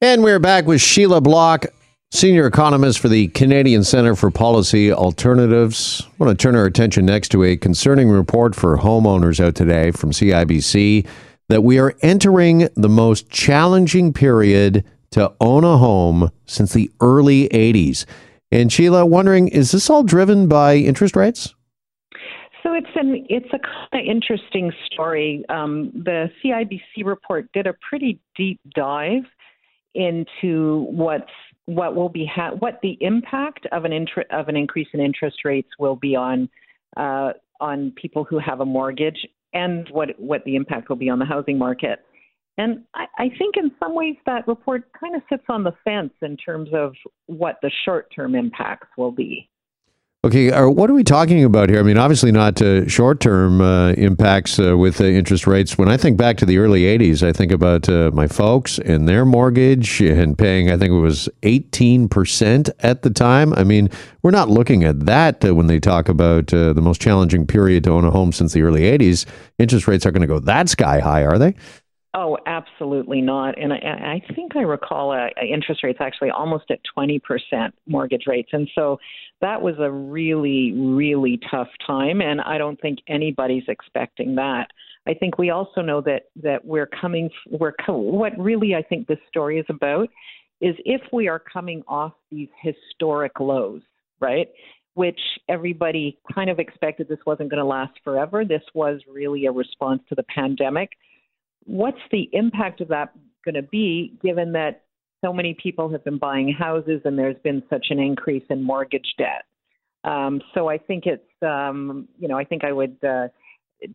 And we're back with Sheila Block, senior economist for the Canadian Centre for Policy Alternatives. I want to turn our attention next to a concerning report for homeowners out today from CIBC that we are entering the most challenging period to own a home since the early 80s. And Sheila, wondering, is this all driven by interest rates? So it's an it's a kind of interesting story. Um, the CIBC report did a pretty deep dive into what's what will be ha- what the impact of an inter- of an increase in interest rates will be on uh, on people who have a mortgage and what what the impact will be on the housing market. And I, I think in some ways that report kind of sits on the fence in terms of what the short term impacts will be. Okay, uh, what are we talking about here? I mean, obviously not uh, short-term uh, impacts uh, with interest rates. When I think back to the early '80s, I think about uh, my folks and their mortgage and paying. I think it was 18 percent at the time. I mean, we're not looking at that uh, when they talk about the most challenging period to own a home since the early '80s. Interest rates are going to go that sky high, are they? Oh, absolutely not. And I, I think I recall uh, interest rates actually almost at 20% mortgage rates. And so that was a really, really tough time. And I don't think anybody's expecting that. I think we also know that, that we're coming, we're, what really I think this story is about is if we are coming off these historic lows, right? Which everybody kind of expected this wasn't going to last forever. This was really a response to the pandemic what's the impact of that going to be given that so many people have been buying houses and there's been such an increase in mortgage debt? Um, so I think it's, um, you know, I think I would uh,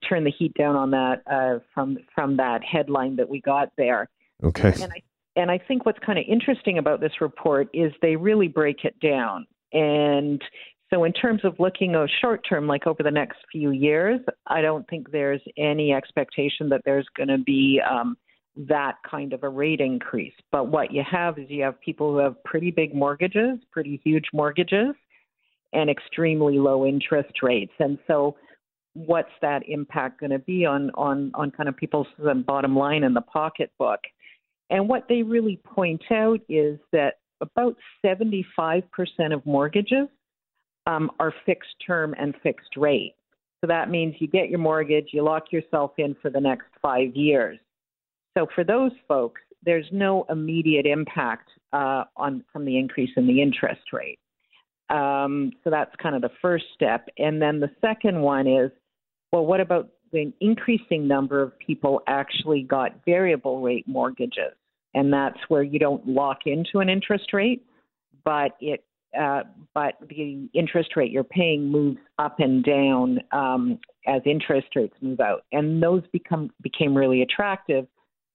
turn the heat down on that uh, from from that headline that we got there. Okay. And I, and I think what's kind of interesting about this report is they really break it down. And so, in terms of looking short term, like over the next few years, I don't think there's any expectation that there's going to be um, that kind of a rate increase. But what you have is you have people who have pretty big mortgages, pretty huge mortgages, and extremely low interest rates. And so, what's that impact going to be on on on kind of people's bottom line in the pocketbook? And what they really point out is that about 75% of mortgages um, are fixed term and fixed rate. So that means you get your mortgage, you lock yourself in for the next five years. So for those folks, there's no immediate impact uh, on from the increase in the interest rate. Um, so that's kind of the first step. And then the second one is, well, what about the increasing number of people actually got variable rate mortgages? And that's where you don't lock into an interest rate, but it uh, but the interest rate you're paying moves up and down um, as interest rates move out, and those become became really attractive.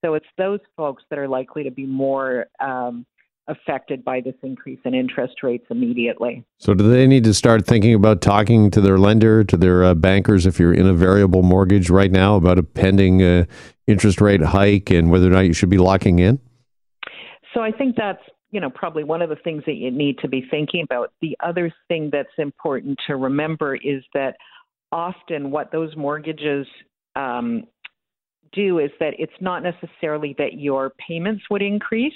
So it's those folks that are likely to be more um, affected by this increase in interest rates immediately. So do they need to start thinking about talking to their lender, to their uh, bankers, if you're in a variable mortgage right now, about a pending uh, interest rate hike and whether or not you should be locking in? So I think that's you know, probably one of the things that you need to be thinking about. The other thing that's important to remember is that often what those mortgages um, do is that it's not necessarily that your payments would increase,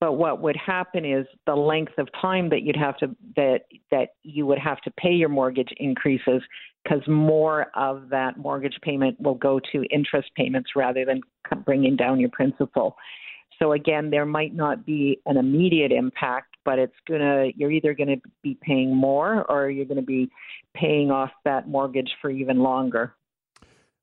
but what would happen is the length of time that you'd have to that that you would have to pay your mortgage increases because more of that mortgage payment will go to interest payments rather than bringing down your principal. So again, there might not be an immediate impact, but it's gonna you're either to be paying more or you're to be paying off that mortgage for even longer.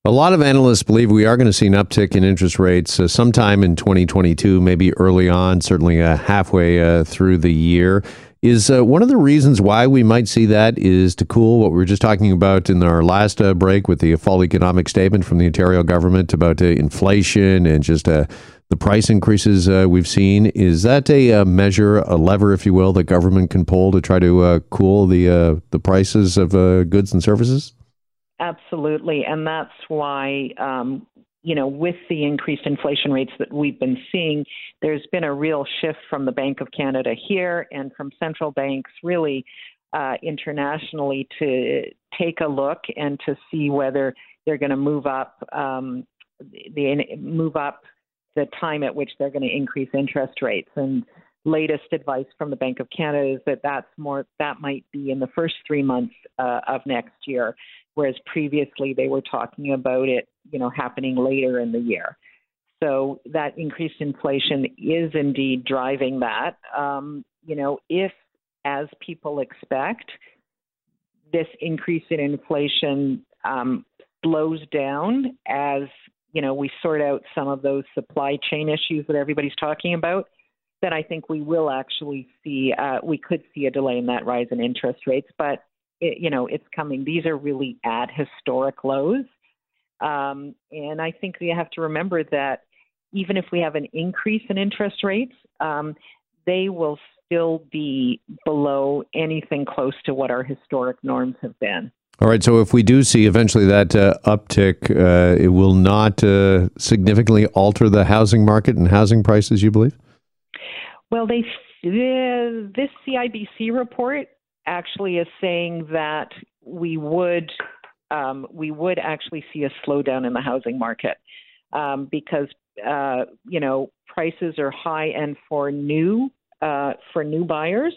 A lot of analysts believe we are going to see an uptick in interest rates uh, sometime in 2022, maybe early on, certainly uh, halfway uh, through the year. Is uh, one of the reasons why we might see that is to cool what we were just talking about in our last uh, break with the fall economic statement from the Ontario government about uh, inflation and just the price increases uh, we've seen. Is that a, a, measure, a lever, if you will, that government can pull to try to uh, cool the uh, the prices of uh, goods and services? Absolutely, and that's why um, you know with the increased inflation rates that we've been seeing, there's been a real shift from the Bank of Canada here and from central banks really uh, internationally to take a look and to see whether they're going to move up um, the move up the time at which they're going to increase interest rates. And latest advice from the Bank of Canada is that that's more that might be in the first three months uh, of next year, whereas previously they were talking about it, you know, happening later in the year. So that increased inflation is indeed driving that. Um, you know, if as people expect, this increase in inflation um, slows down as you know we sort out some of those supply chain issues that everybody's talking about, then I think we will actually see uh, we could see a delay in that rise in interest rates. But it, you know it's coming. These are really at historic lows, um, and I think we have to remember that even if we have an increase in interest rates, um, they will still be below anything close to what our historic norms have been. All right. So if we do see eventually that uh, uptick, uh, it will not uh, significantly alter the housing market and housing prices, you believe? Well, they this CIBC report actually is saying that we would um, we would actually see a slowdown in the housing market um, because uh, you know prices are high and for new uh, for new buyers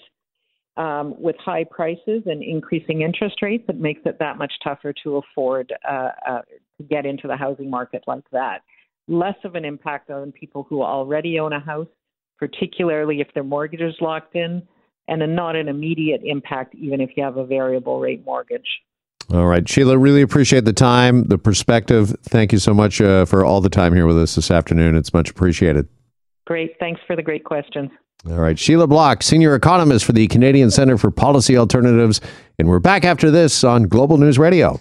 um, with high prices and increasing interest rates, it makes it that much tougher to afford uh, uh, to get into the housing market like that. Less of an impact on people who already own a house, particularly if their mortgage is locked in, and a, not an immediate impact even if you have a variable rate mortgage. All right, Sheila, really appreciate the time, the perspective. Thank you so much uh, for all the time here with us this afternoon. It's much appreciated. Great. Thanks for the great questions. All right. Sheila Block, senior economist for the Canadian Center for Policy Alternatives. And we're back after this on Global News Radio.